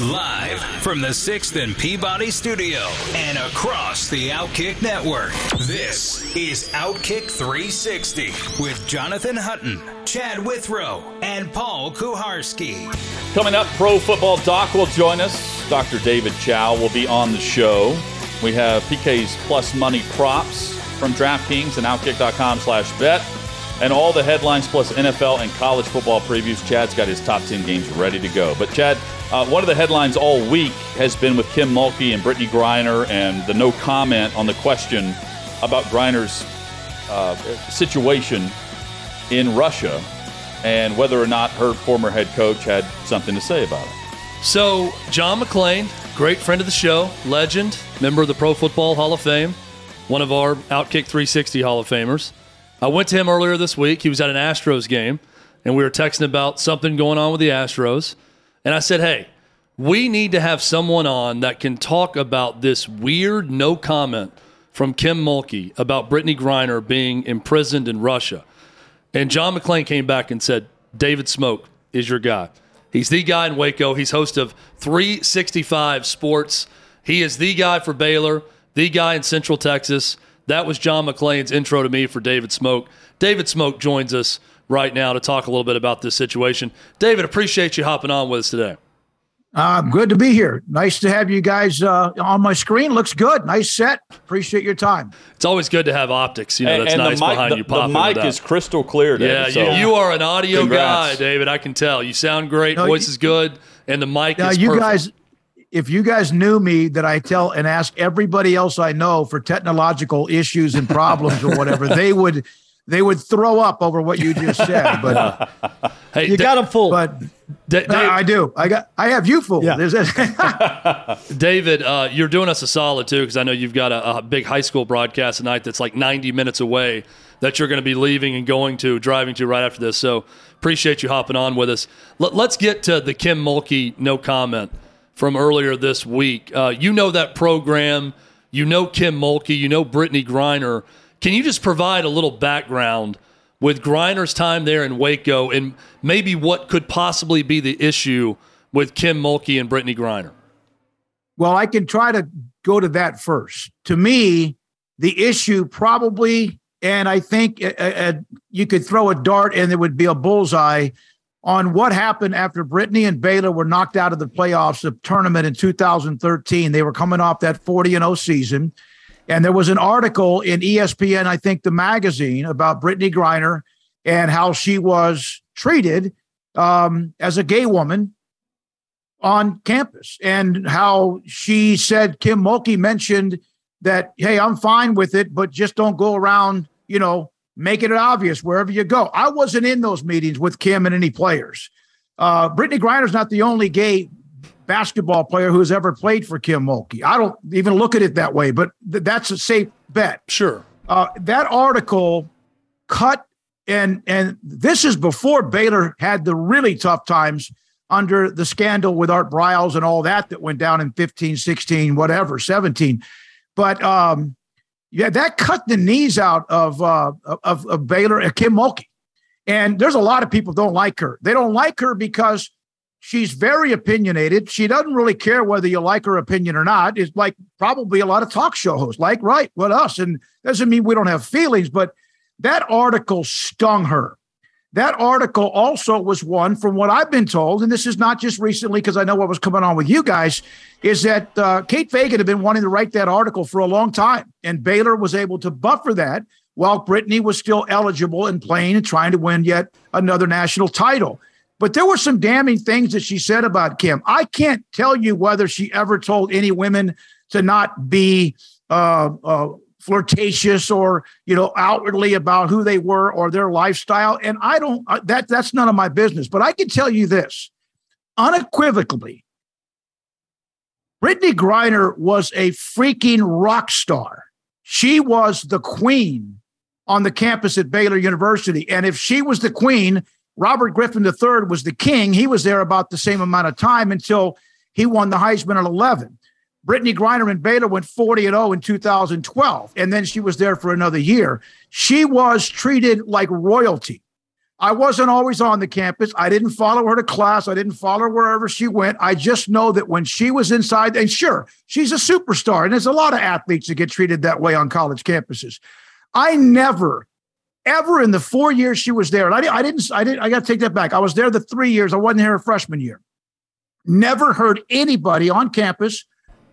Live from the 6th and Peabody studio and across the Outkick network, this is Outkick 360 with Jonathan Hutton, Chad Withrow, and Paul Kuharsky. Coming up, Pro Football Doc will join us. Dr. David Chao will be on the show. We have PK's Plus Money props from DraftKings and Outkick.com slash bet. And all the headlines plus NFL and college football previews. Chad's got his top 10 games ready to go. But, Chad, uh, one of the headlines all week has been with Kim Mulkey and Brittney Griner and the no comment on the question about Griner's uh, situation in Russia and whether or not her former head coach had something to say about it. So, John McClain, great friend of the show, legend, member of the Pro Football Hall of Fame, one of our Outkick 360 Hall of Famers. I went to him earlier this week. He was at an Astros game, and we were texting about something going on with the Astros. And I said, hey, we need to have someone on that can talk about this weird no comment from Kim Mulkey about Brittney Griner being imprisoned in Russia. And John McClain came back and said, David Smoke is your guy. He's the guy in Waco. He's host of 365 Sports. He is the guy for Baylor, the guy in Central Texas. That was John McClain's intro to me for David Smoke. David Smoke joins us right now to talk a little bit about this situation. David, appreciate you hopping on with us today. Uh, good to be here. Nice to have you guys uh, on my screen. Looks good. Nice set. Appreciate your time. It's always good to have optics. You know, that's and nice the mic, behind the, you. Pop the mic is crystal clear. David, yeah, so. you, you are an audio Congrats. guy, David. I can tell. You sound great. No, Voice you- is good, and the mic Now, is you perfect. guys, if you guys knew me, that I tell and ask everybody else I know for technological issues and problems or whatever, they would they would throw up over what you just said. But hey, You Da- got him full. but Da- Da- I, I do. I got. I have you fooled. Yeah. David, uh, you're doing us a solid too, because I know you've got a, a big high school broadcast tonight that's like 90 minutes away that you're going to be leaving and going to, driving to right after this. So appreciate you hopping on with us. Let, let's get to the Kim Mulkey no comment from earlier this week. Uh, you know that program, you know Kim Mulkey, you know Brittney Griner. Can you just provide a little background with Griner's time there in Waco and maybe what could possibly be the issue with Kim Mulkey and Brittney Griner? well, I can try to go to that first. To me, the issue probably, and I think uh, uh, you could throw a dart and there would be a bullseye on what happened after Brittney and Baylor were knocked out of the playoffs, the tournament in 2013. They were coming off that 40 and 0 season. And there was an article in ESPN, I think the magazine, about Brittney Griner and how she was treated um, as a gay woman on campus and how she said Kim Mulkey mentioned that, hey, I'm fine with it, but just don't go around, you know, making it obvious wherever you go. I wasn't in those meetings with Kim and any players. Uh, Brittney Griner's not the only gay basketball player who has ever played for Kim Mulkey. I don't even look at it that way, but th- that's a safe bet Sure. uh, that article cut and and this is before Baylor had the really tough times under the scandal with Art Briles and all that that went down in 15, 16, whatever, 17. But um, yeah, that cut the knees out of uh, of, of Baylor, uh, Kim Mulkey. And there's a lot of people don't like her. They don't like her because she's very opinionated. She doesn't really care whether you like her opinion or not. It's like probably a lot of talk show hosts, like right, what us? And doesn't mean we don't have feelings, but that article stung her. That article also was one, from what I've been told, and this is not just recently because I know what was coming on with you guys, is that uh, Kate Fagan had been wanting to write that article for a long time, and Baylor was able to buffer that while Brittney was still eligible and playing and trying to win yet another national title. But there were some damning things that she said about Kim. I can't tell you whether she ever told any women to not be uh, uh, flirtatious or you know outwardly about who they were or their lifestyle. And I don't that that's none of my business. But I can tell you this unequivocally. Brittney Griner was a freaking rock star. She was the queen on the campus at Baylor University. And if she was the queen, Robert Griffin III was the king. He was there about the same amount of time until he won the Heisman at 11. Brittney Griner and Baylor went 40 and 0 in 2012, and then she was there for another year. She was treated like royalty. I wasn't always on the campus. I didn't follow her to class. I didn't follow her wherever she went. I just know that when she was inside, and sure, she's a superstar, and there's a lot of athletes that get treated that way on college campuses. I never, ever in the four years she was there, and I, I didn't, I didn't, I got to take that back. I was there the three years. I wasn't here her freshman year. Never heard anybody on campus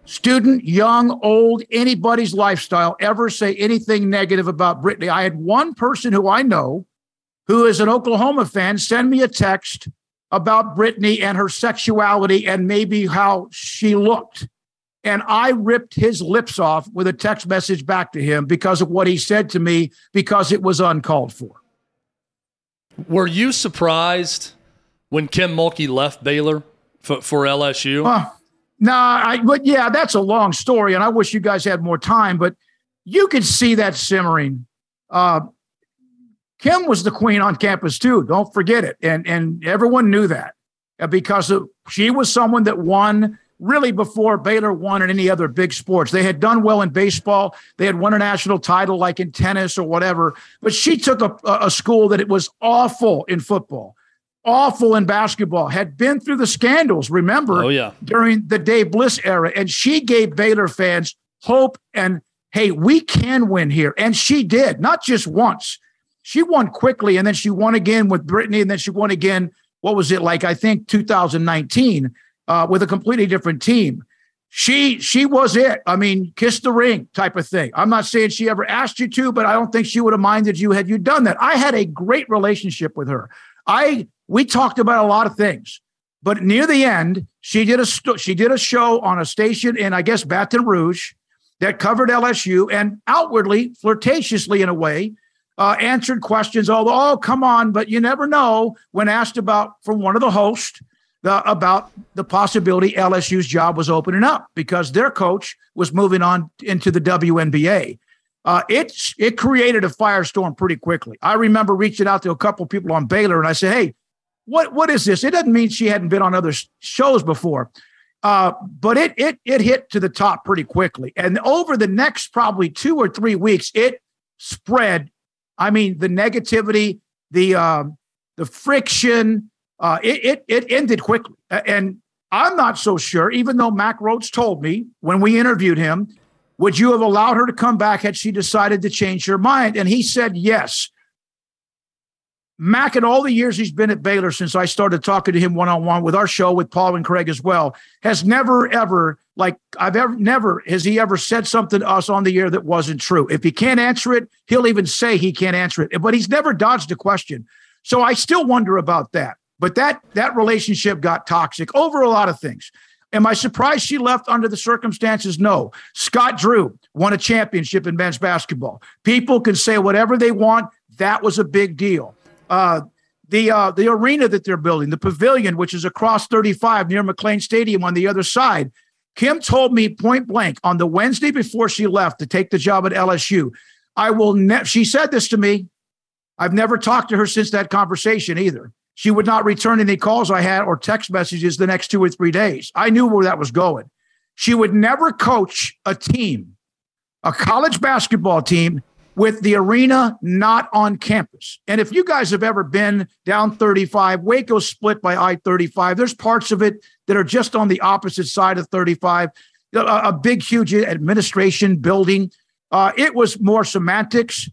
student, young, old, anybody's lifestyle ever say anything negative about Brittney. I had one person who I know who is an Oklahoma fan send me a text about Brittney and her sexuality and maybe how she looked. And I ripped his lips off with a text message back to him because of what he said to me because it was uncalled for. Were you surprised when Kim Mulkey left Baylor for, for LSU? Nah, I, but yeah, that's a long story, and I wish you guys had more time. But you could see that simmering. Uh, Kim was the queen on campus too. Don't forget it, and and everyone knew that uh, because she was someone that won really before Baylor won in any other big sports. They had done well in baseball. They had won a national title like in tennis or whatever. But she took a, a school that it was awful in football awful in basketball, had been through the scandals, remember? Oh, yeah. During the Dave Bliss era. And she gave Baylor fans hope and, hey, we can win here. And she did, not just once. She won quickly, and then she won again with Brittney and then she won again. What was it like? I think 2019 uh, with a completely different team. She she was it. I mean, kiss the ring type of thing. I'm not saying she ever asked you to, but I don't think she would have minded you had you done that. I had a great relationship with her. I we talked about a lot of things, but near the end, she did a st- she did a show on a station in I guess Baton Rouge that covered LSU and outwardly, flirtatiously in a way, uh, answered questions. Although, oh come on, but you never know when asked about from one of the hosts. The, about the possibility LSU's job was opening up because their coach was moving on into the WNBA. Uh, it it created a firestorm pretty quickly. I remember reaching out to a couple people on Baylor and I said, "Hey, what what is this? It doesn't mean she hadn't been on other shows before, uh, but it it it hit to the top pretty quickly. And over the next probably two or three weeks, it spread. I mean, the negativity, the um, the friction, uh, it, it it ended quickly. And I'm not so sure, even though Mack Rhoades told me when we interviewed him, would you have allowed her to come back had she decided to change her mind? And he said yes. Mack, in all the years he's been at Baylor since I started talking to him one on one with our show with Paul and Craig as well, has never, ever, like I've ever, never, has he ever said something to us on the air that wasn't true? If he can't answer it, he'll even say he can't answer it, but he's never dodged a question. So I still wonder about that. But that that relationship got toxic over a lot of things. Am I surprised she left under the circumstances? No. Scott Drew won a championship in men's basketball. People can say whatever they want. That was a big deal. Uh, the uh, the arena that they're building, the pavilion, which is across 35 near McLane Stadium on the other side. Kim told me point blank on the Wednesday before she left to take the job at LSU. I will never. She said this to me. I've never talked to her since that conversation either. She would not return any calls I had or text messages the next two or three days. I knew where that was going. She would never coach a team, a college basketball team, with the arena not on campus. And if you guys have ever been down 35, Waco split by I 35. There's parts of it that are just on the opposite side of 35, a, a big, huge administration building. Uh, it was more semantics.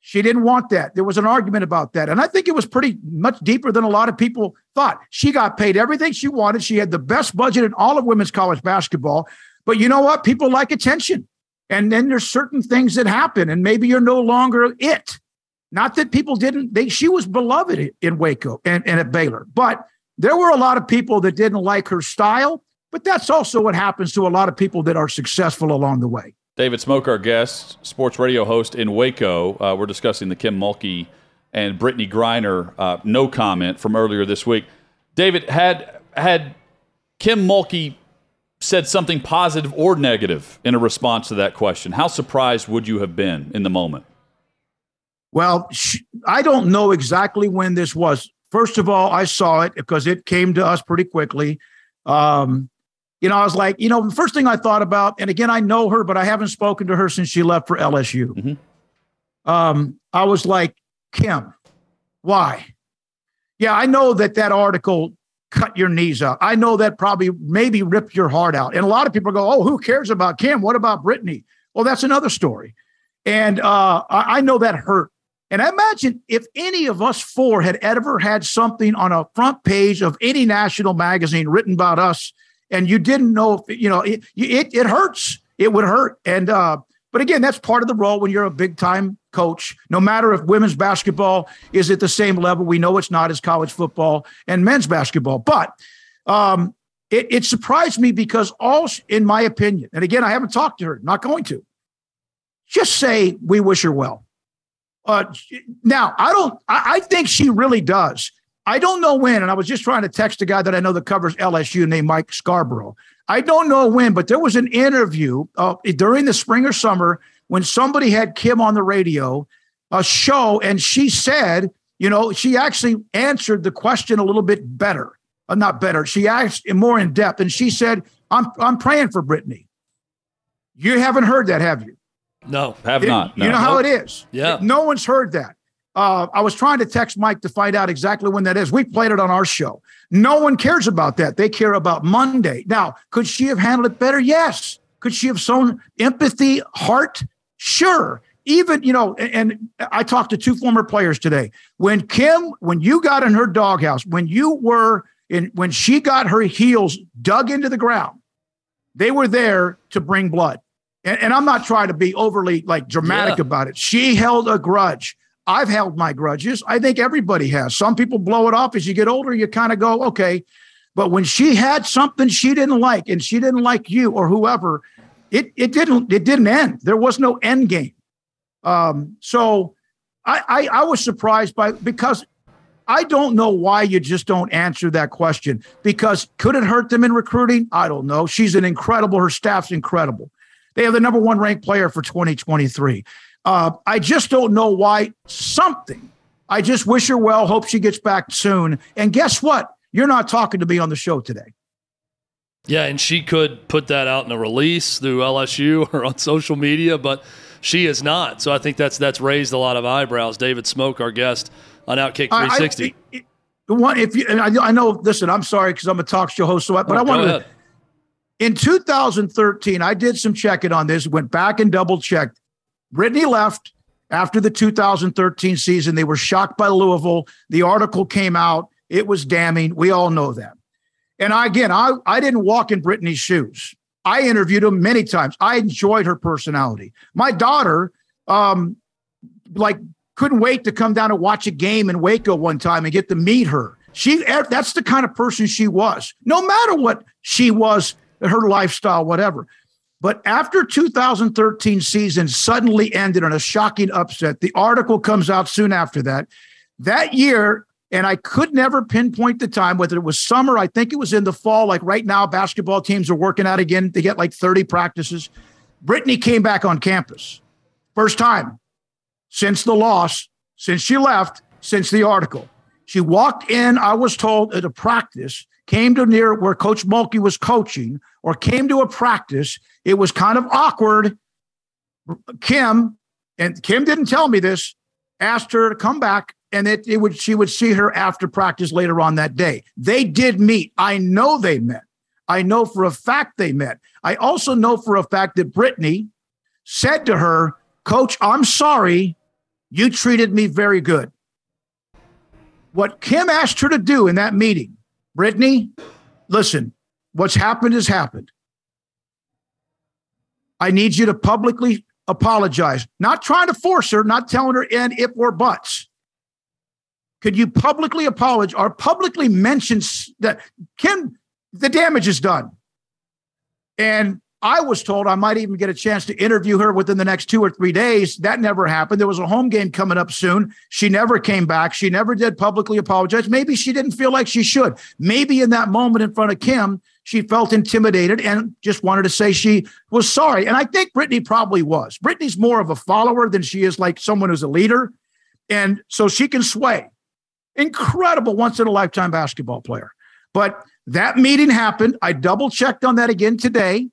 She didn't want that. There was an argument about that. And I think it was pretty much deeper than a lot of people thought. She got paid everything she wanted. She had the best budget in all of women's college basketball. But you know what? People like attention. And then there's certain things that happen, and maybe you're no longer it. Not that people didn't, they she was beloved in Waco and, and at Baylor, but there were a lot of people that didn't like her style. But that's also what happens to a lot of people that are successful along the way. David Smoke, our guest, sports radio host in Waco. Uh, we're discussing the Kim Mulkey and Brittney Griner uh, no comment from earlier this week. David had had Kim Mulkey said something positive or negative in a response to that question, how surprised would you have been in the moment? Well, I don't know exactly when this was. First of all, I saw it because it came to us pretty quickly. Um, you know, I was like, you know, the first thing I thought about, and again, I know her, but I haven't spoken to her since she left for LSU. Mm-hmm. Um, I was like, Kim, why? Yeah, I know that that article cut your knees out. I know that probably maybe ripped your heart out. And a lot of people go, oh, who cares about Kim? What about Brittney? Well, that's another story. And uh, I know that hurt. And I imagine if any of us four had ever had something on a front page of any national magazine written about us, and you didn't know, if, you know, it, it, it hurts. It would hurt. And, uh, but again, that's part of the role when you're a big time coach. No matter if women's basketball is at the same level, we know it's not as college football and men's basketball. But um, it, it surprised me because all, in my opinion, and again, I haven't talked to her, not going to, just say we wish her well. Uh, now, I don't. I, I, think she really does. I don't know when, and I was just trying to text a guy that I know that covers LSU named Mike Scarborough. I don't know when, but there was an interview uh, during the spring or summer when somebody had Kim on the radio, a show, and she said, you know, she actually answered the question a little bit better, uh, not better. She asked more in depth, and she said, "I'm I'm praying for Brittney." You haven't heard that, have you? No, have it, not. No. You know how it is. Yeah. no one's heard that. Uh, I was trying to text Mike to find out exactly when that is. We played it on our show. No one cares about that. They care about Monday. Now, could she have handled it better? Yes. Could she have shown empathy, heart? Sure. Even, you know, and, I talked to two former players today. When Kim, when you got in her doghouse, when you were in, when she got her heels dug into the ground, they were there to bring blood and, and I'm not trying to be overly like dramatic yeah. about it. She held a grudge. I've held my grudges. I think everybody has. Some people blow it off as you get older. You kind of go, okay. But when she had something she didn't like, and she didn't like you or whoever, it it didn't it didn't end. There was no end game. Um, so I, I I was surprised by because I don't know why you just don't answer that question. Because could it hurt them in recruiting? I don't know. She's an incredible. Her staff's incredible. They have the number one ranked player for 2023. Uh, I just don't know why something. I just wish her well. Hope she gets back soon. And guess what? You're not talking to me on the show today. Yeah, and she could put that out in a release through LSU or on social media, but she is not. So I think that's that's raised a lot of eyebrows. David Smoke, our guest on Outkick 360. I, I, the one, if you, I, I, know, listen, I'm sorry because I'm a talk show host, so I, but oh, I want to in 2013, I did some checking on this, went back and double checked. Brittney left after the 2013 season. They were shocked by Louisville. The article came out. It was damning. We all know that. And I, again, I, I didn't walk in Brittney's shoes. I interviewed her many times. I enjoyed her personality. My daughter, um, like, couldn't wait to come down and watch a game in Waco one time and get to meet her. She that's the kind of person she was. No matter what she was her lifestyle, whatever. But after 2013 season suddenly ended on a shocking upset, the article comes out soon after that. That year, and I could never pinpoint the time, whether it was summer, I think it was in the fall, like right now, basketball teams are working out again. They get like 30 practices. Brittney came back on campus. First time since the loss, since she left, since the article. She walked in, I was told, at a practice came to near where Coach Mulkey was coaching or came to a practice, it was kind of awkward. Kim, and Kim didn't tell me this, asked her to come back and it, it would she would see her after practice later on that day. They did meet. I know they met. I know for a fact they met. I also know for a fact that Brittney said to her, Coach, I'm sorry. You treated me very good. What Kim asked her to do in that meeting Brittney, listen, what's happened has happened. I need you to publicly apologize. Not trying to force her, not telling her and if or buts. Could you publicly apologize or publicly mention that Kim, the damage is done? And I was told I might even get a chance to interview her within the next two or three days. That never happened. There was a home game coming up soon. She never came back. She never did publicly apologize. Maybe she didn't feel like she should. Maybe in that moment in front of Kim, she felt intimidated and just wanted to say she was sorry. And I think Brittney probably was. Brittney's more of a follower than she is like someone who's a leader. And so she can sway. Incredible once in a lifetime basketball player. But that meeting happened. I double checked on that again today.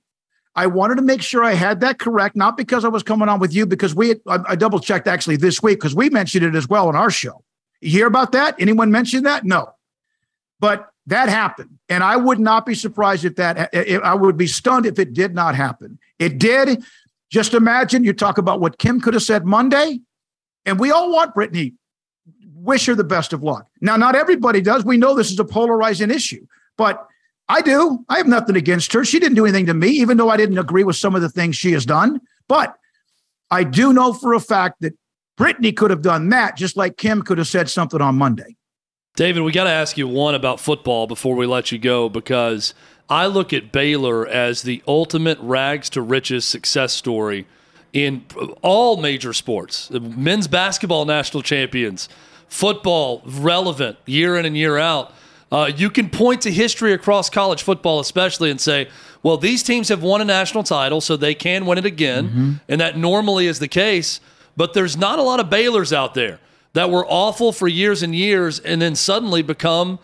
I wanted to make sure I had that correct, not because I was coming on with you, because we I, I double checked actually this week because we mentioned it as well on our show. You hear about that? Anyone mention that? No. But that happened. And I would not be surprised if that, if, I would be stunned if it did not happen. It did. Just imagine you talk about what Kim could have said Monday, and we all want Brittney. Wish her the best of luck. Now, not everybody does. We know this is a polarizing issue, but I do. I have nothing against her. She didn't do anything to me, even though I didn't agree with some of the things she has done. But I do know for a fact that Brittney could have done that, just like Kim could have said something on Monday. David, we got to ask you one about football before we let you go because I look at Baylor as the ultimate rags to riches success story in all major sports. Men's basketball national champions, football relevant year in and year out. Uh, you can point to history across college football, especially, and say, well, these teams have won a national title, so they can win it again. Mm-hmm. And that normally is the case. But there's not a lot of Baylors out there that were awful for years and years and then suddenly become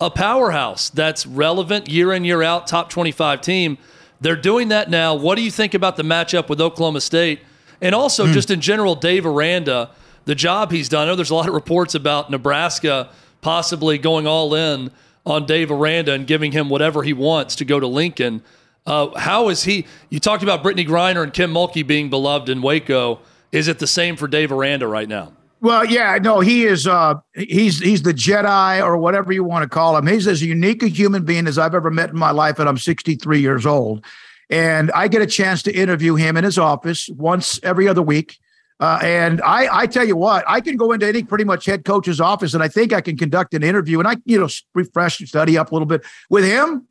a powerhouse that's relevant year in, year out, top 25 team. They're doing that now. What do you think about the matchup with Oklahoma State? And also, mm. just in general, Dave Aranda, the job he's done. I know there's a lot of reports about Nebraska possibly going all in on Dave Aranda and giving him whatever he wants to go to Lincoln. Uh, how is he? You talked about Brittney Griner and Kim Mulkey being beloved in Waco. Is it the same for Dave Aranda right now? Well, yeah, no, he is. Uh, he's he's the Jedi or whatever you want to call him. He's as unique a human being as I've ever met in my life, and I'm 63 years old. And I get a chance to interview him in his office once every other week. Uh, and I, I tell you what, I can go into any pretty much head coach's office, and I think I can conduct an interview, and I, you know, refresh, and study up a little bit with him.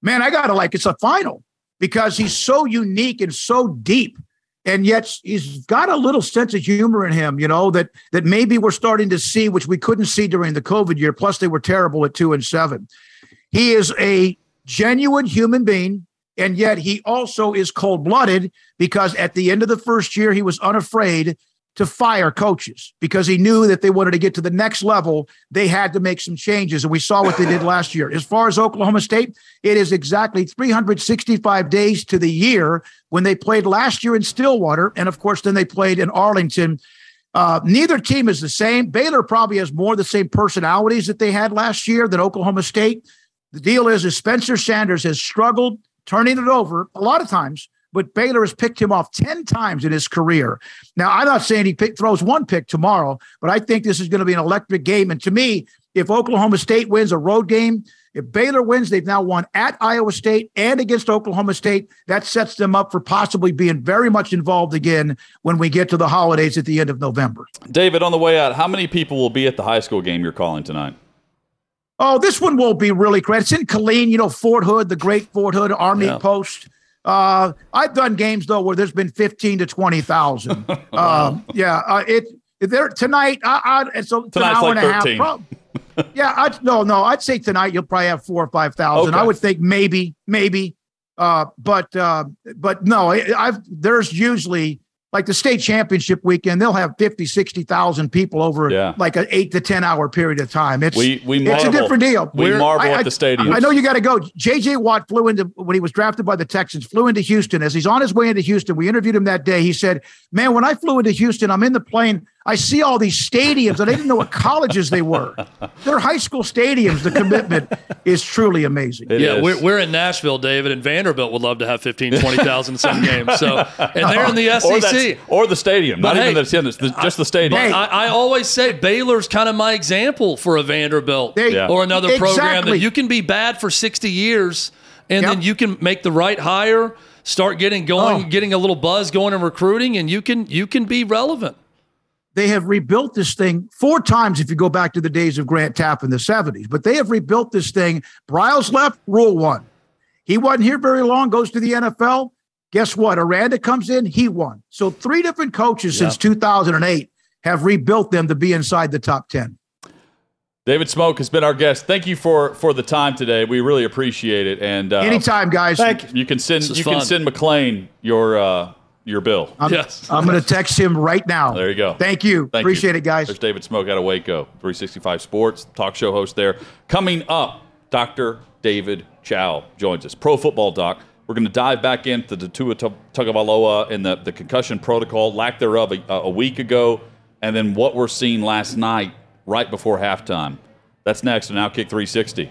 Man, I gotta like it's a final because he's so unique and so deep and yet he's got a little sense of humor in him, you know, that that maybe we're starting to see, which we couldn't see during the COVID year. Plus, they were terrible at two and seven. He is a genuine human being, and yet he also is cold blooded because at the end of the first year, he was unafraid to fire coaches because he knew that they wanted to get to the next level. They had to make some changes. And we saw what they did last year. As far as Oklahoma State, it is exactly 365 days to the year when they played last year in Stillwater. And of course, then they played in Arlington. Uh, neither team is the same. Baylor probably has more of the same personalities that they had last year than Oklahoma State. The deal is, is Spencer Sanders has struggled turning it over a lot of times but Baylor has picked him off 10 times in his career. Now, I'm not saying he pick, throws one pick tomorrow, but I think this is going to be an electric game. And to me, if Oklahoma State wins a road game, if Baylor wins, they've now won at Iowa State and against Oklahoma State. That sets them up for possibly being very much involved again when we get to the holidays at the end of November. David, on the way out, how many people will be at the high school game you're calling tonight? Oh, this one won't be really great. It's in Killeen, you know, Fort Hood, the great Fort Hood Army yeah. Post. Uh, I've done games though where there's been fifteen to twenty thousand. um, yeah, uh, it there tonight. I, I it's, an hour like and 13. a half. yeah, I'd, no, no. I'd say tonight you'll probably have four or five thousand. Okay. I would think maybe, maybe, uh, but uh, but no. I've there's usually like the state championship weekend, they'll have 50, 60,000 people over yeah. like an eight to 10 hour period of time. It's, we, we marvel, it's a different deal. We We're, marvel I, at the stadium. I know you got to go. JJ Watt flew into, when he was drafted by the Texans, flew into Houston. As he's on his way into Houston, we interviewed him that day. He said, Man, when I flew into Houston, I'm in the plane. I see all these stadiums, and I didn't know what colleges they were. They're high school stadiums. The commitment is truly amazing. It yeah, we're, we're in Nashville, David, and Vanderbilt would love to have 15, 20,000 some games. So, and they're in the SEC. Or, or the stadium, but not hey, even the attendance, just the stadium. Hey, I, I, always say Baylor's kind of my example for a Vanderbilt they, or another exactly. program that you can be bad for 60 years, and yep. then you can make the right hire, start getting going, oh. getting a little buzz going in recruiting, and you can you can be relevant they have rebuilt this thing four times if you go back to the days of Grant Teaff in the 70s. But they have rebuilt this thing. Briles left, rule one. He wasn't here very long, goes to the NFL. Guess what? Aranda comes in, he won. So three different coaches since 2008 have rebuilt them to be inside the top 10. David Smoke has been our guest. Thank you for for the time today. We really appreciate it. And uh, Anytime, guys. Thank you. you can send This is you can send McClain your uh, your bill. I'm, Yes. I'm going to text him right now. There you go. Thank you. Thank Appreciate you. it, guys. There's David Smoke out of Waco, 365 Sports, talk show host there. Coming up, Dr. David Chao joins us, Pro Football Doc. We're going to dive back into the Tua Tagovailoa and the, the concussion protocol, lack thereof, a, a week ago, and then what we're seeing last night right before halftime. That's next on Outkick 360.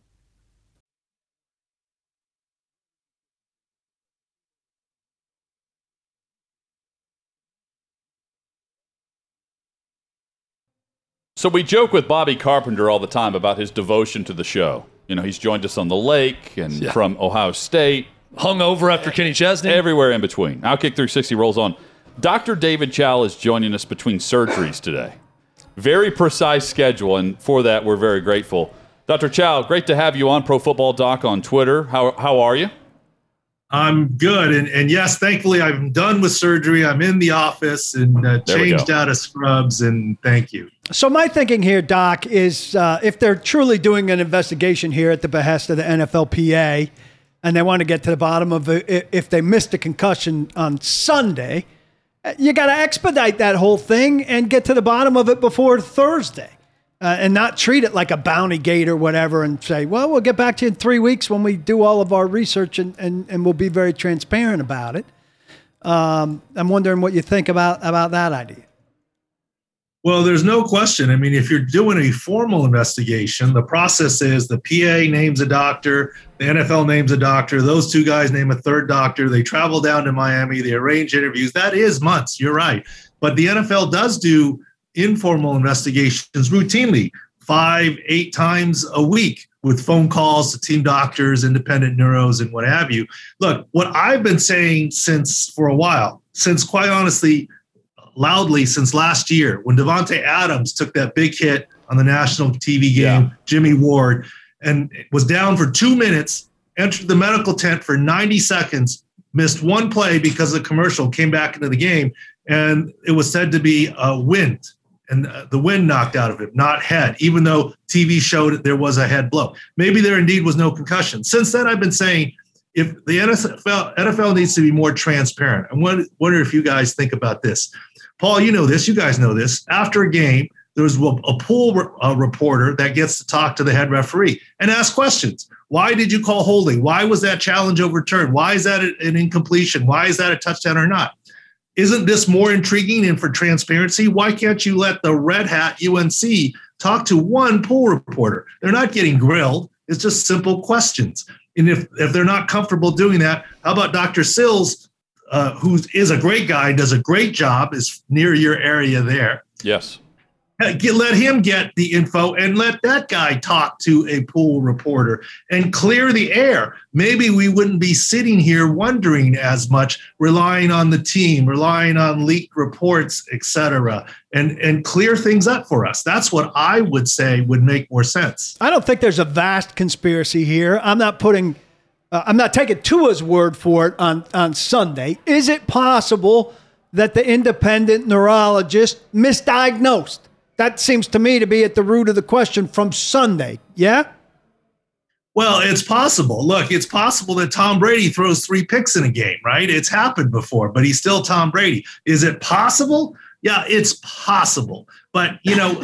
So we joke with Bobby Carpenter all the time about his devotion to the show. You know, he's joined us on the lake and Yeah. from Ohio State, Hung over after Kenny Chesney. everywhere in between. Outkick 360 rolls on. Dr. David Chao is joining us between surgeries today. Very precise schedule, and for that, we're very grateful. Dr. Chao, great to have you on Pro Football Doc on Twitter. How, how are you? I'm good, and and yes, thankfully I'm done with surgery. I'm in the office and uh, changed out of scrubs, and thank you. So my thinking here, Doc, is uh, if they're truly doing an investigation here at the behest of the NFLPA, and they want to get to the bottom of it, if they missed a concussion on Sunday, uh, you got to expedite that whole thing and get to the bottom of it before Thursday, uh, and not treat it like a bounty gate or whatever, and say, well, we'll get back to you in three weeks when we do all of our research, and and, and we'll be very transparent about it. Um, I'm wondering what you think about about that idea. Well, there's no question. I mean, if you're doing a formal investigation, the process is the PA names a doctor, the NFL names a doctor, those two guys name a third doctor. They travel down to Miami, they arrange interviews. That is months. You're right. But the NFL does do informal investigations routinely, five, eight times a week with phone calls to team doctors, independent neuros, and what have you. Look, what I've been saying since for a while, since quite honestly, loudly since last year when Davante Adams took that big hit on the national TV game, Yeah. Jimmy Ward, and was down for two minutes, entered the medical tent for 90 seconds, missed one play because of the commercial, came back into the game, and it was said to be a wind. And the wind knocked out of him, not head, even though TV showed there was a head blow. Maybe there indeed was no concussion. Since then, I've been saying if the NFL, NFL needs to be more transparent. I wonder, if you guys think about this. Paul, you know this. You guys know this. After a game, there's a pool re- uh, reporter that gets to talk to the head referee and ask questions. Why did you call holding? Why was that challenge overturned? Why is that an incompletion? Why is that a touchdown or not? Isn't this more intriguing and for transparency? Why can't you let the red hat UNC talk to one pool reporter? They're not getting grilled. It's just simple questions. And if, if they're not comfortable doing that, how about Dr. Sills, uh, who is a great guy, does a great job, is near your area there. Yes. Get, let him get the info and let that guy talk to a pool reporter and clear the air. Maybe we wouldn't be sitting here wondering as much, relying on the team, relying on leaked reports, etc., and and clear things up for us. That's what I would say would make more sense. I don't think there's a vast conspiracy here. I'm not putting. Uh, I'm not taking Tua's word for it on, on Sunday. Is it possible that the independent neurologist misdiagnosed? That seems to me to be at the root of the question from Sunday. Yeah? Well, it's possible. Look, it's possible that Tom Brady throws three picks in a game, right? It's happened before, but he's still Tom Brady. Is it possible? Yeah, it's possible. But, you know,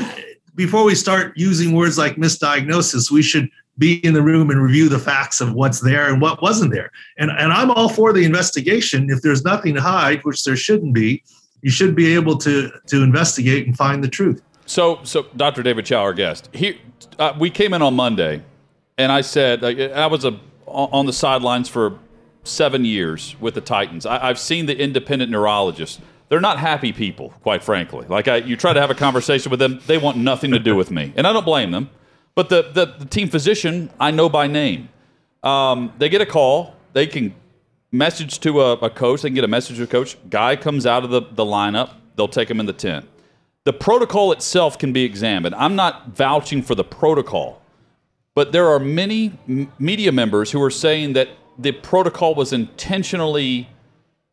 before we start using words like misdiagnosis, we should be in the room and review the facts of what's there and what wasn't there. And, and I'm all for the investigation. If there's nothing to hide, which there shouldn't be, you should be able to, to investigate and find the truth. So, so Dr. David Chao, our guest, he, uh, we came in on Monday, and I said uh, I was a, on the sidelines for seven years with the Titans. I, have seen the independent neurologists. They're not happy people, quite frankly. Like I, you try to have a conversation with them, they want nothing to do with me, and I don't blame them. But the the, the team physician, I know by name. Um, they get a call. They can message to a, a coach. They can get a message to a coach. Guy comes out of the, the lineup. They'll take him in the tent the protocol itself can be examined. I'm not vouching for the protocol, but there are many m- media members who are saying that the protocol was intentionally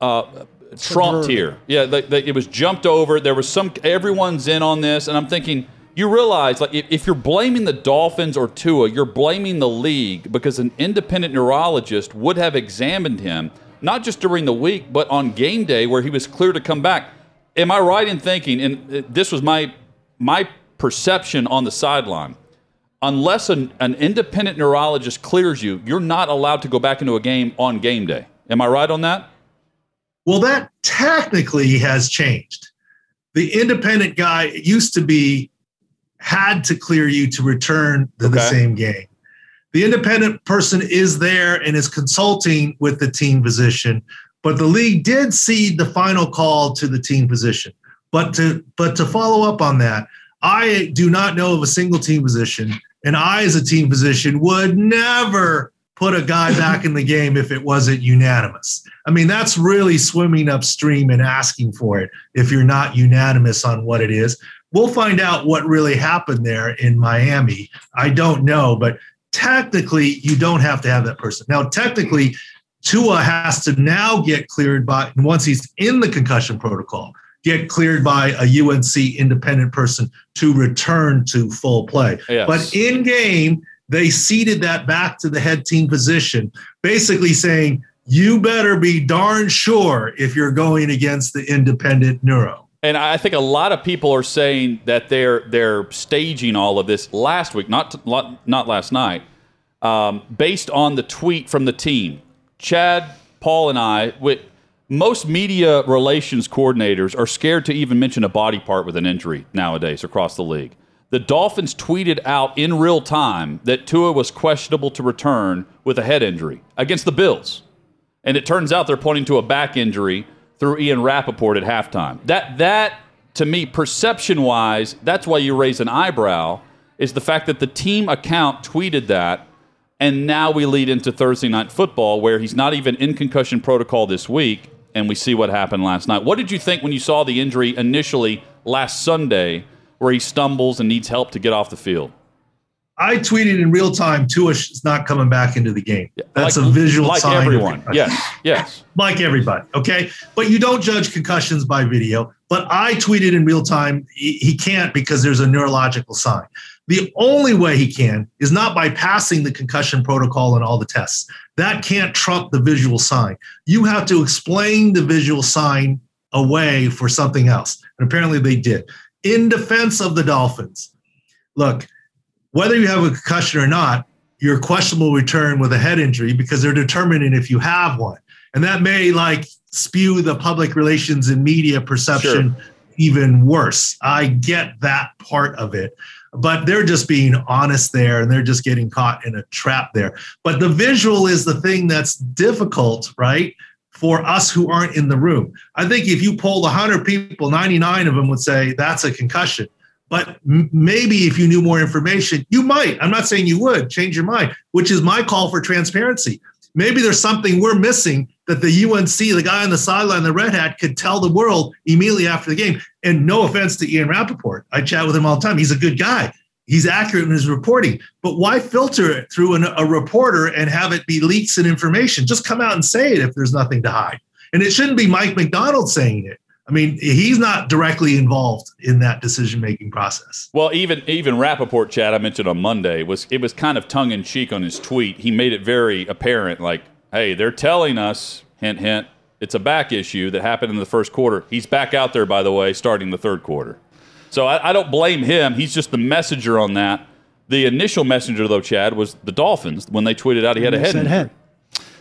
uh, trumped here. Yeah, it was jumped over. There was some. Everyone's in on this, and I'm thinking. You realize, like, if, if you're blaming the Dolphins or Tua, you're blaming the league because an independent neurologist would have examined him, not just during the week, but on game day where he was clear to come back am I right in thinking, and uh, this was my my perception on the sideline, unless an, an independent neurologist clears you, you're not allowed to go back into a game on game day. Am I right on that? Well, that technically has changed. The independent guy used to be had to clear you to return to okay. the same game. The independent person is there and is consulting with the team physician but the league did cede the final call to the team physician. But to but to follow up on that, I do not know of a single team physician, and I, as a team physician, would never put a guy back in the game if it wasn't unanimous. I mean, that's really swimming upstream and asking for it if you're not unanimous on what it is. We'll find out what really happened there in Miami. I don't know, but technically, you don't have to have that person. Now, technically, Tua has to now get cleared by, once he's in the concussion protocol, get cleared by a UNC independent person to return to full play. Yes. But in game, they ceded that back to the head team physician, basically saying, you better be darn sure if you're going against the independent neuro. And I think a lot of people are saying that they're they're staging all of this last week, not not last night, um, based on the tweet from the team. Chad, Paul, and I, with most media relations coordinators are scared to even mention a body part with an injury nowadays across the league. The Dolphins tweeted out in real time that Tua was questionable to return with a head injury against the Bills. And it turns out they're pointing to a back injury through Ian Rapoport at halftime. That, that to me, perception wise, that's why you raise an eyebrow, is the fact that the team account tweeted that and now we lead into Thursday night football, where he's not even in concussion protocol this week, and we see what happened last night. What did you think when you saw the injury initially last Sunday, where he stumbles and needs help to get off the field? I tweeted in real time, Tua is not coming back into the game. That's like, a visual like sign. Like everyone. Yes, yes. like everybody. Okay. But you don't judge concussions by video. But I tweeted in real time, he, he can't because there's a neurological sign. The only way he can is not by passing the concussion protocol and all the tests. That can't trump the visual sign. You have to explain the visual sign away for something else. And apparently they did. In defense of the Dolphins, look, whether you have a concussion or not, your questionable return with a head injury because they're determining if you have one. And that may like spew the public relations and media perception sure. Even worse. I get that part of it but they're just being honest there and they're just getting caught in a trap there. But the visual is the thing that's difficult, right? For us who aren't in the room. I think if you polled 100 people, 99 of them would say that's a concussion. But maybe if you knew more information, you might. I'm not saying you would change your mind, which is my call for transparency. Maybe there's something we're missing that the UNC, the guy on the sideline, the red hat, could tell the world immediately after the game. And no offense to Ian Rapoport, I chat with him all the time. He's a good guy. He's accurate in his reporting, but why filter it through an, a reporter and have it be leaks and information? Just come out and say it if there's nothing to hide. And it shouldn't be Mike McDaniel saying it. I mean, he's not directly involved in that decision making process. Well, even even Rapoport Chad I mentioned on Monday was it was kind of tongue in cheek on his tweet. He made it very apparent, like, hey, they're telling us, hint hint, it's a back issue that happened in the first quarter. He's back out there, by the way, starting the third quarter. So I, I don't blame him. He's just the messenger on that. The initial messenger, though, Chad, was the Dolphins when they tweeted out he had a head. Said injury. head.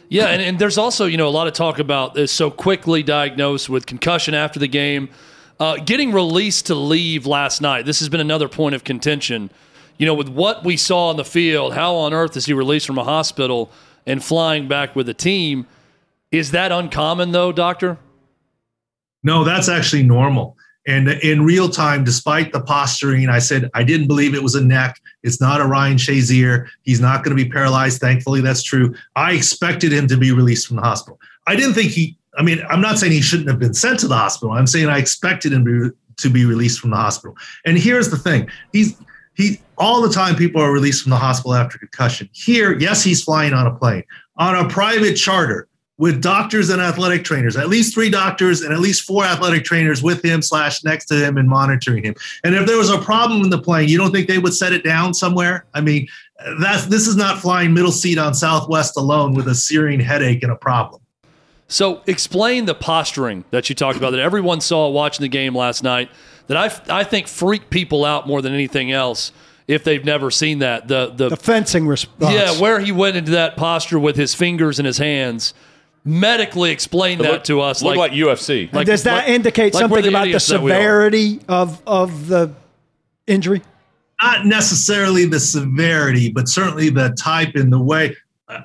Yeah, and, and there's also you know a lot of talk about this so quickly diagnosed with concussion after the game, uh, getting released to leave last night. This has been another point of contention. You know, with what we saw on the field, how on earth is he released from a hospital and flying back with a team? Is that uncommon though, doctor? No, that's actually normal. And in real time, despite the posturing, I said I didn't believe it was a neck. It's not a Ryan Shazier. He's not going to be paralyzed. Thankfully, that's true. I expected him to be released from the hospital. I didn't think he. I mean, I'm not saying he shouldn't have been sent to the hospital. I'm saying I expected him to, be released from the hospital. And here's the thing: he's he all the time. People are released from the hospital after concussion. Here, yes, he's flying on a plane on a private charter with doctors and athletic trainers, at least three doctors and at least four athletic trainers with him slash next to him and monitoring him. And if there was a problem in the plane, you don't think they would set it down somewhere? I mean, that's this is not flying middle seat on Southwest alone with a searing headache and a problem. So explain the posturing that you talked about that everyone saw watching the game last night that I, I think freak people out more than anything else if they've never seen that. The the, The fencing response. yeah, where he went into that posture with his fingers in his hands. Medically explain that Look- to us. Look like, UFC. And does that like- indicate like we're something about the idiots that we are. severity of of the injury? Not necessarily the severity, but certainly the type and the way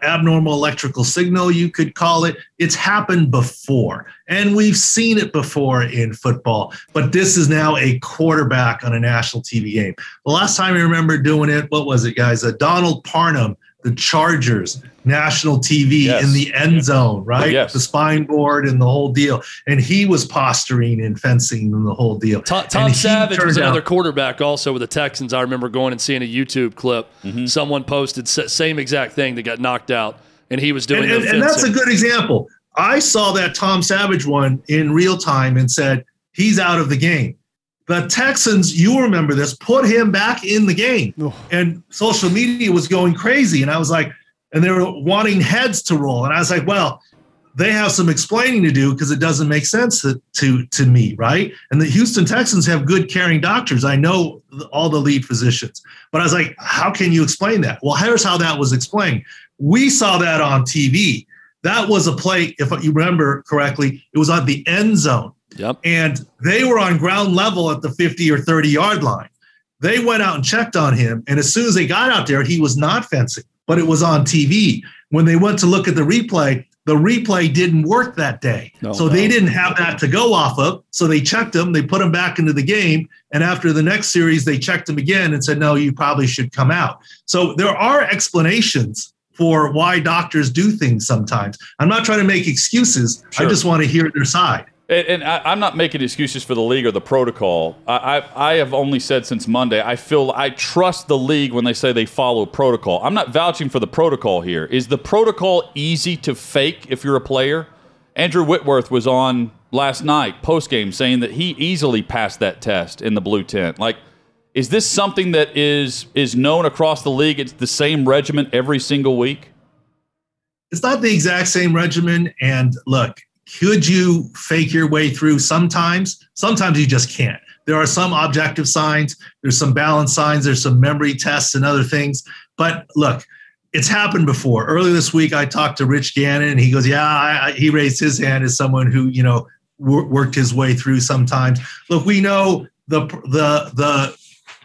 abnormal electrical signal, you could call it. It's happened before, and we've seen it before in football. But this is now a quarterback on a national TV game. The last time I remember doing it, what was it, guys? Uh, Donald Parham, the Chargers, national TV Yes. in the end zone, right? Yes. The spine board and the whole deal. And he was posturing and fencing and the whole deal. Tom, Tom Savage was turned out- another quarterback also with the Texans. I remember going and seeing a YouTube clip. Mm-hmm. Someone posted same exact thing that got knocked out, and he was doing and, and, and that's a good example. I saw that Tom Savage one in real time and said he's out of the game. The Texans, you remember this, put him back in the game, Oh. and social media was going crazy. And I was like, and they were wanting heads to roll, and I was like, well, they have some explaining to do because it doesn't make sense to, to to me, right? And the Houston Texans have good caring doctors. I know all the lead physicians, but I was like, how can you explain that? Well, here's how that was explained. We saw that on TV. That was a play, if you remember correctly, it was on the end zone Yep. and they were on ground level at the 50 or 30 yard line. They went out and checked on him. And as soon as they got out there, he was not fencing, but it was on TV. When they went to look at the replay, the replay didn't work that day. No, so they didn't have that to go off of. So they checked him, they put him back into the game. And after the next series, they checked him again and said, no, you probably should come out. So there are explanations for why doctors do things sometimes. I'm not trying to make excuses. Sure. I just want to hear their side. And, I, I'm not making excuses for the league or the protocol. I, I, I have only said since Monday, I feel I trust the league when they say they follow protocol. I'm not vouching for the protocol here. Is the protocol easy to fake if you're a player? Andrew Whitworth was on last night post game saying that he easily passed that test in the blue tent. Like, is this something that is is known across the league? It's the same regimen every single week. it's not the exact same regimen. And look, could you fake your way through sometimes? Sometimes you just can't. There are some objective signs, there's some balance signs, there's some memory tests and other things. But look, it's happened before. Earlier this week, I talked to Rich Gannon, and he goes, "Yeah." I, I, he raised his hand as someone who, you know, wor- worked his way through sometimes. Look, we know the the the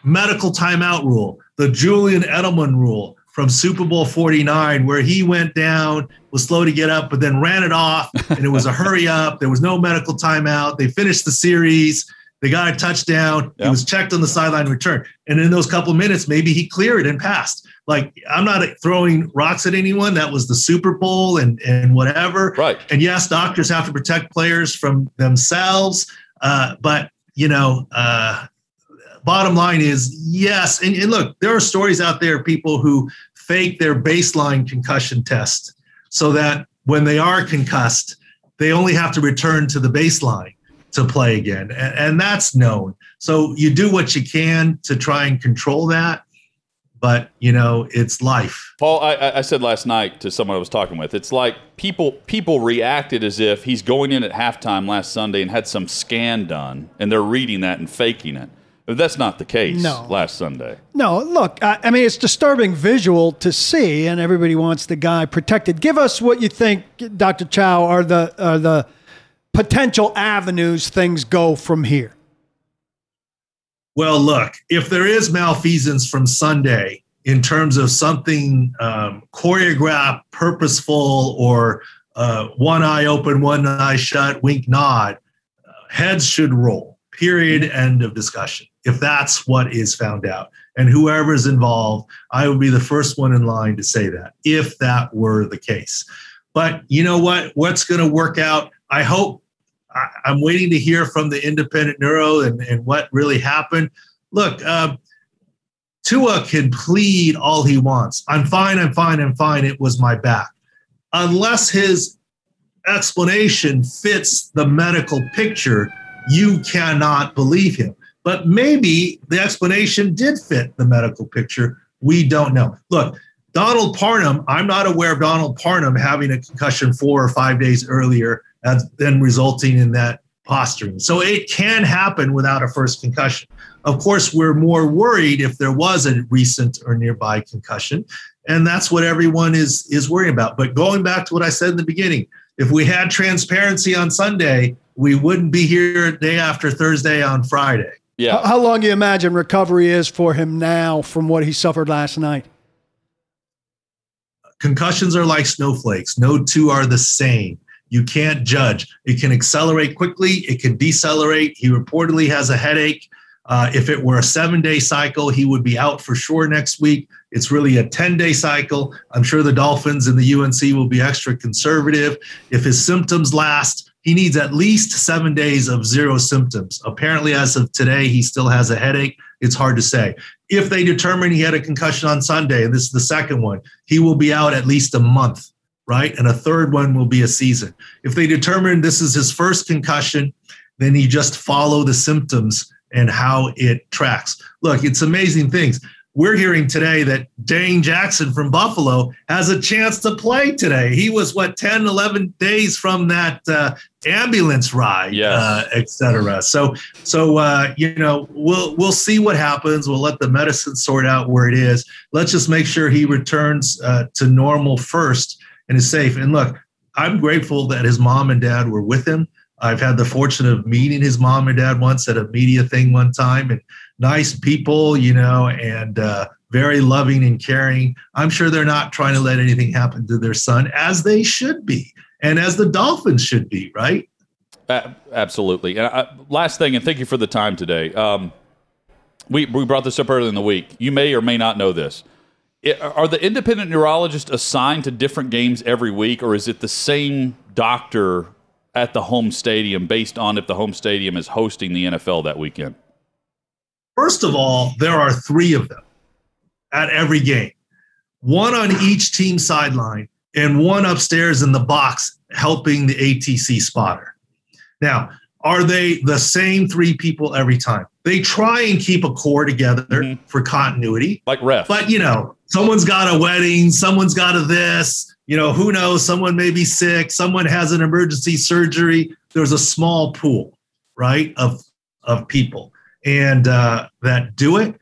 medical timeout rule, the Julian Edelman rule from Super Bowl 49, where he went down, was slow to get up, but then ran it off, and it was a hurry up. There was no medical timeout. They finished the series. They got a touchdown. Yeah. He was checked on the sideline return. And in those couple minutes, maybe he cleared and passed. Like I'm not throwing rocks at anyone. That was the Super Bowl and and whatever. Right. And yes, doctors have to protect players from themselves. Uh, but you know, uh, bottom line is yes. And, and look, there are stories out there of people who fake their baseline concussion test so that when they are concussed, they only have to return to the baseline to play again. And, and that's known. So you do what you can to try and control that. But you know, it's life. Paul, I- I, I said last night to someone I was talking with, it's like people people reacted as if he's going in at halftime last Sunday and had some scan done, and they're reading that and faking it. But that's not the case. No. last Sunday. No, look, I, I mean, it's disturbing visual to see, and everybody wants the guy protected. Give us what you think, Dr. Chao, are the are the potential avenues things go from here. Well, look, if there is malfeasance from Sunday in terms of something um, choreographed, purposeful, or uh, one eye open, one eye shut, wink, nod, uh, heads should roll. Period. End of discussion. If that's what is found out, and whoever is involved, I would be the first one in line to say that if that were the case. But you know what? What's going to work out? I hope I, I'm waiting to hear from the independent neuro and, and what really happened. Look, uh, Tua can plead all he wants. I'm fine, I'm fine, I'm fine. It was my back. Unless his explanation fits the medical picture, you cannot believe him. But maybe the explanation did fit the medical picture. We don't know. Look, Donald Parham, I'm not aware of Donald Parham having a concussion four or five days earlier and then resulting in that posturing. So it can happen without a first concussion. Of course, we're more worried if there was a recent or nearby concussion, and that's what everyone is is worrying about. But going back to what I said in the beginning, if we had transparency on Sunday, we wouldn't be here day after Thursday on Friday. Yeah, How, how long do you imagine recovery is for him now from what he suffered last night? concussions are like snowflakes. No two are the same. You can't judge. It can accelerate quickly, it can decelerate. He reportedly has a headache. Uh, if it were a seven day cycle, he would be out for sure next week. It's really a 10 day cycle. I'm sure the Dolphins and the UNC will be extra conservative. If his symptoms last, he needs at least seven days of zero symptoms. Apparently, as of today, he still has a headache. It's hard to say. If they determine he had a concussion on Sunday, and this is the second one, he will be out at least a month, right? And a third one will be a season. If they determine this is his first concussion, then you just follow the symptoms and how it tracks. Look, it's amazing things. We're hearing today that Dane Jackson from Buffalo has a chance to play today. He was, what, 10, 11 days from that uh, ambulance ride, Yes. uh, et cetera. So, so uh, you know, we'll we'll see what happens. We'll let the medicine sort out where it is. Let's just make sure he returns uh, to normal first and is safe. And look, I'm grateful that his mom and dad were with him. I've had the fortune of meeting his mom and dad once at a media thing one time, and nice people, you know, and uh, very loving and caring. I'm sure they're not trying to let anything happen to their son, as they should be, and as the Dolphins should be, right? A- absolutely. And I, last thing, and thank you for the time today. Um, we we brought this up earlier in the week. You may or may not know this. It, are the independent neurologists assigned to different games every week, or is it the same doctor at the home stadium based on if the home stadium is hosting the NFL that weekend? First of all, there are three of them at every game one on each team sideline, and one upstairs in the box helping the ATC spotter. Now, are they the same three people every time? They try and keep a core together Mhm. for continuity. Like refs. But you know, someone's got a wedding, someone's got a this, you know, who knows? Someone may be sick, someone has an emergency surgery. There's a small pool, right, of of people, and uh, that do it,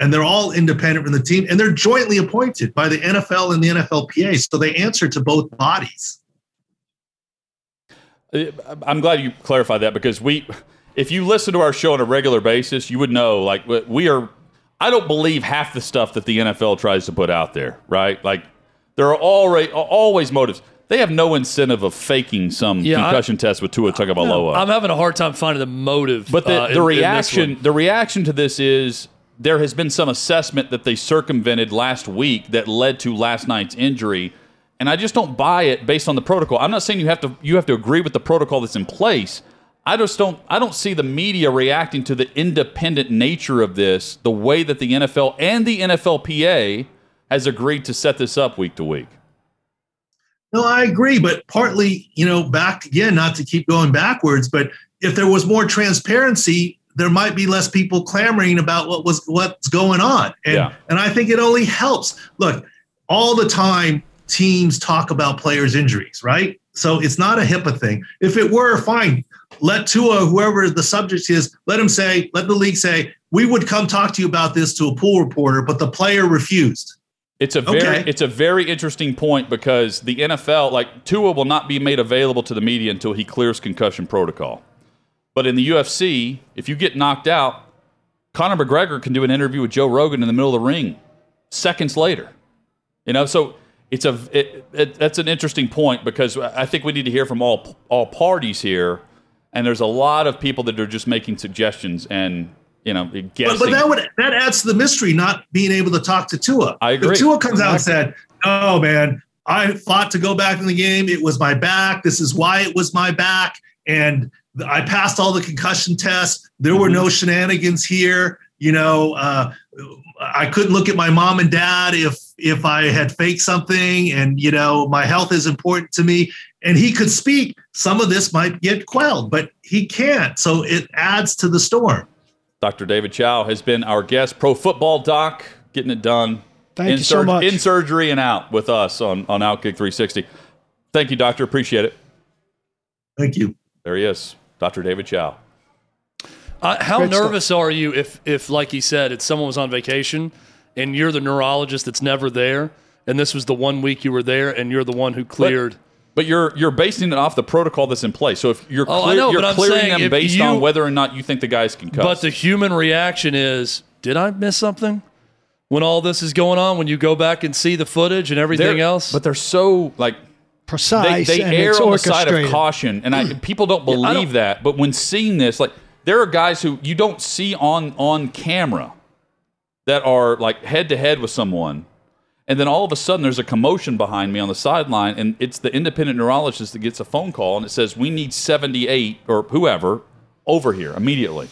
and they're all independent from the team, and they're jointly appointed by the NFL and the NFLPA, so they answer to both bodies. Uh, I'm glad you clarified that because we, if you listen to our show on a regular basis, you would know like we are. I don't believe half the stuff that the NFL tries to put out there. Right? Like there are already always motives. they have no incentive of faking some Yeah, I- concussion test with Tua Tagovailoa. I'm having a hard time finding the motive. But the, uh, the in- in reaction one. the reaction to this is there has been some assessment that they circumvented last week that led to last night's injury. And I just don't buy it based on the protocol. I'm not saying you have to you have to agree with the protocol that's in place. I just don't I don't see the media reacting to the independent nature of this the way that the NFL and the NFLPA has agreed to set this up week to week. No, I agree, but partly, you know, back again, not to keep going backwards, but if there was more transparency, there might be less people clamoring about what was what's going on. And Yeah. and I think it only helps. Look, all the time teams talk about players' injuries, right? So it's not a HIPAA thing. If it were, fine. Let Tua, whoever the subject is, let him say, let the league say, we would come talk to you about this to a pool reporter, but the player refused. It's a very Okay. it's a very interesting point because the NFL like Tua will not be made available to the media until he clears concussion protocol. But in the UFC, if you get knocked out, Conor McGregor can do an interview with Joe Rogan in the middle of the ring seconds later. You know, so it's a it, it, that's an interesting point because I think we need to hear from all all parties here, and there's a lot of people that are just making suggestions and you know guessing. But, but that would that adds to the mystery, not being able to talk to Tua. I agree. If Tua comes out and said, "Oh man, I fought to go back in the game. It was my back. This is why it was my back, and I passed all the concussion tests. There were Mm-hmm. no shenanigans here. You know, uh, I couldn't look at my mom and dad if if I had faked something, and you know, my health is important to me." And he could speak. Some of this might get quelled, but he can't. So it adds to the storm. Dr. David Chao has been our guest, pro football doc, getting it done. Thank in you so much. In surgery and out with us on, on Outkick 360. Thank you, Doctor. Appreciate it. Thank you. There he is, Dr. David Chao. Uh, how Great stuff. nervous are you if, if, like he said, it's someone was on vacation and you're the neurologist that's never there, and this was the one week you were there, and you're the one who cleared. But you're you're basing it off the protocol that's in place. So if you're Oh, I know, you're but I'm clearing them based you- on whether or not you think the guy's can concussed. but the human reaction is, did I miss something? When all this is going on, when you go back and see the footage and everything They're- else, But they're so like Precise they and err it's on the side of caution, and I, people don't I don't- believe that. But when seeing this, like there are guys who you don't see on on camera that are like head to head with someone, and then all of a sudden there's a commotion behind me on the sideline, and it's the independent neurologist that gets a phone call, and it says we need 78 or whoever over here immediately.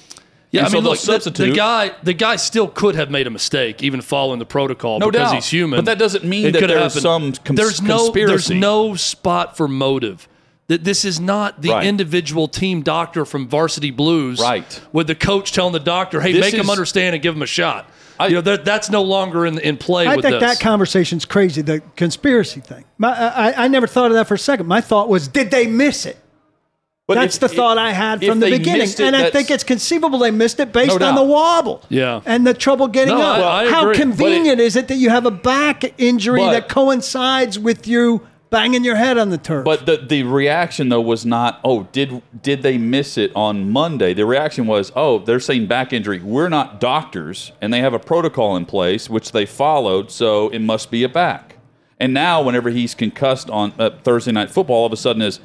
Yeah, And I so mean, look, the, the guy, the guy still could have made a mistake, even following the protocol, No because doubt. he's human. But that doesn't mean It that there's some cons- there's no, conspiracy. There's no spot for motive. That this is not the Right. individual team doctor from Varsity Blues, Right. With the coach telling the doctor, "Hey, This make him understand and give him a shot." I- you know, that, that's no longer in in play I think this. that conversation's crazy. The conspiracy thing. My, I, I never thought of that for a second. My thought was, did they miss it? But That's if- the thought I had from the beginning, it, and I think it's conceivable they missed it based No on the wobble, Yeah. and the trouble getting No, up. I- I How agree. convenient is it that you have a back injury But- that coincides with you banging your head on the turf? But the the reaction though was not, oh, did did they miss it on Monday? The reaction was, oh, they're saying back injury. We're not doctors, and they have a protocol in place which they followed, so it must be a back. And now, whenever he's concussed on uh, Thursday night football, all of a sudden is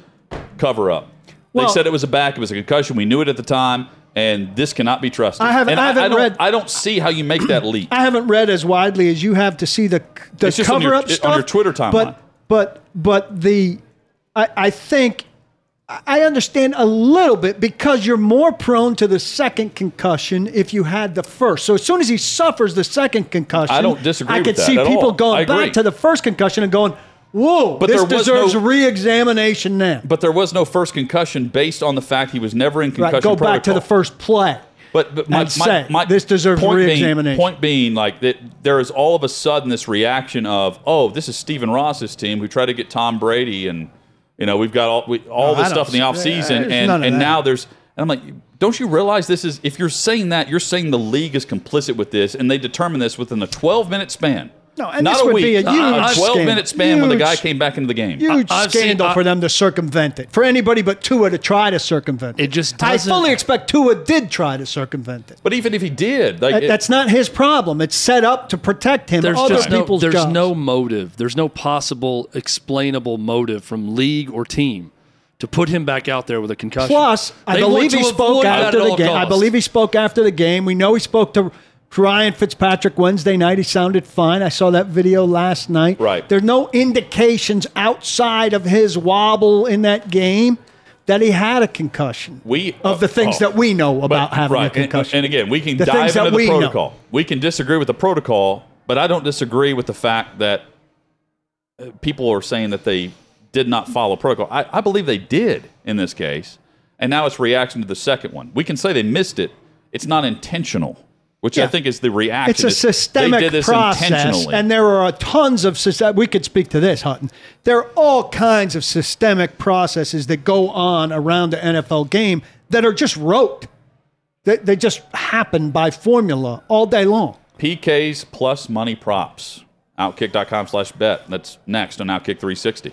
cover up. Well- they said it was a back. It was a concussion. We knew it at the time, and this cannot be trusted. I haven't- I haven't don't, read- I don't see how you make that leap. I haven't read as widely as you have to see the the cover your- up on your Twitter timeline. But but but the I, I think I understand a little bit because you're more prone to the second concussion if you had the first. So as soon as he suffers the second concussion, I don't disagree I could see people all. Going back to the first concussion and going, "Whoa, But this there was deserves no- re-examination now." But there was no first concussion based on the fact he was never in concussion Right, go back to the first play. But, but my, my, my this deserves point being- re-examination. point being, like that, there is all of a sudden this reaction of, oh, this is Stephen Ross's team who tried to get Tom Brady, and you know we've got all we, all No, this stuff in the offseason, and and that. now there's, and I'm like, don't you realize this is? If you're saying that, you're saying the league is complicit with this, and they determine this within a 12 minute span. No, and Not this a would week. be a Uh, huge a 12 scandal. minute span when the guy came back into the game. Huge I- I've seen- scandal I- for them to circumvent it. For anybody but Tua to try to circumvent it. It just I doesn't- fully expect Tua did try to circumvent it. But even if he did, like That- it- that's not his problem. It's set up to protect him. There's Other just no, people's there's jobs. no motive. There's no possible explainable motive from league or team to put him back out there with a concussion. Plus, I They believe he spoke after the all game. I believe he spoke after the game. We know he spoke to Ryan Fitzpatrick Wednesday night. He sounded fine. I saw that video last night. Right. There's no indications outside of his wobble in that game that he had a concussion. we of the things oh. that we know about But- having right. a And- concussion. And, again, we can The dive into the we know. protocol. We can disagree with the protocol, but I don't disagree with the fact that uh, people are saying that they did not follow protocol. I, I believe they did in this case, and now it's reaction to the second one. We can say they missed it. It's not intentional, which I think is the reaction. It's a systemic they did this process, and there are tons of system. We could speak to this, Hutton. There are all kinds of systemic processes that go on around the NFL game that are just rote. They, they just happen by formula all day long. PKs plus money props. Outkick.com slash bet. That's next on Outkick 360.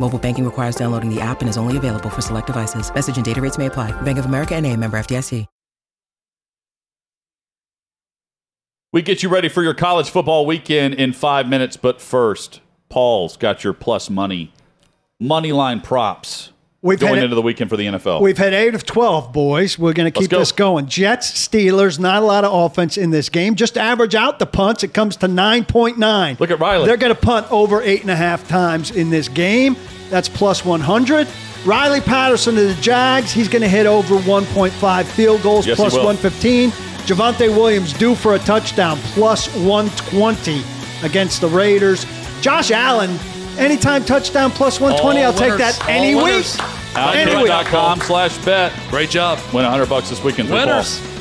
Mobile banking requires downloading the app and is only available for select devices. Message and data rates may apply. Bank of America and a member FDIC. We get you ready for your college football weekend in five minutes, but first, Paul's got your plus money money line props We've going into the weekend for the NFL. We've had eight of 12, boys. We're going to keep go. this going. Jets, Steelers, not a lot of offense in this game. Just average out the punts. It comes to 9.9. Look at Riley. They're going to punt over eight and a half times in this game. That's plus 100. Riley Patterson of the Jags, he's going to hit over 1.5 field goals, Yes, plus will. 115. Javonte Williams due for a touchdown, plus 120 against the Raiders. Josh Allen, anytime touchdown, plus 120. All I'll take that any All week. winners. Any week. Outkick.com slash bet. Great job. Win 100 bucks this weekend for Paul. Winners.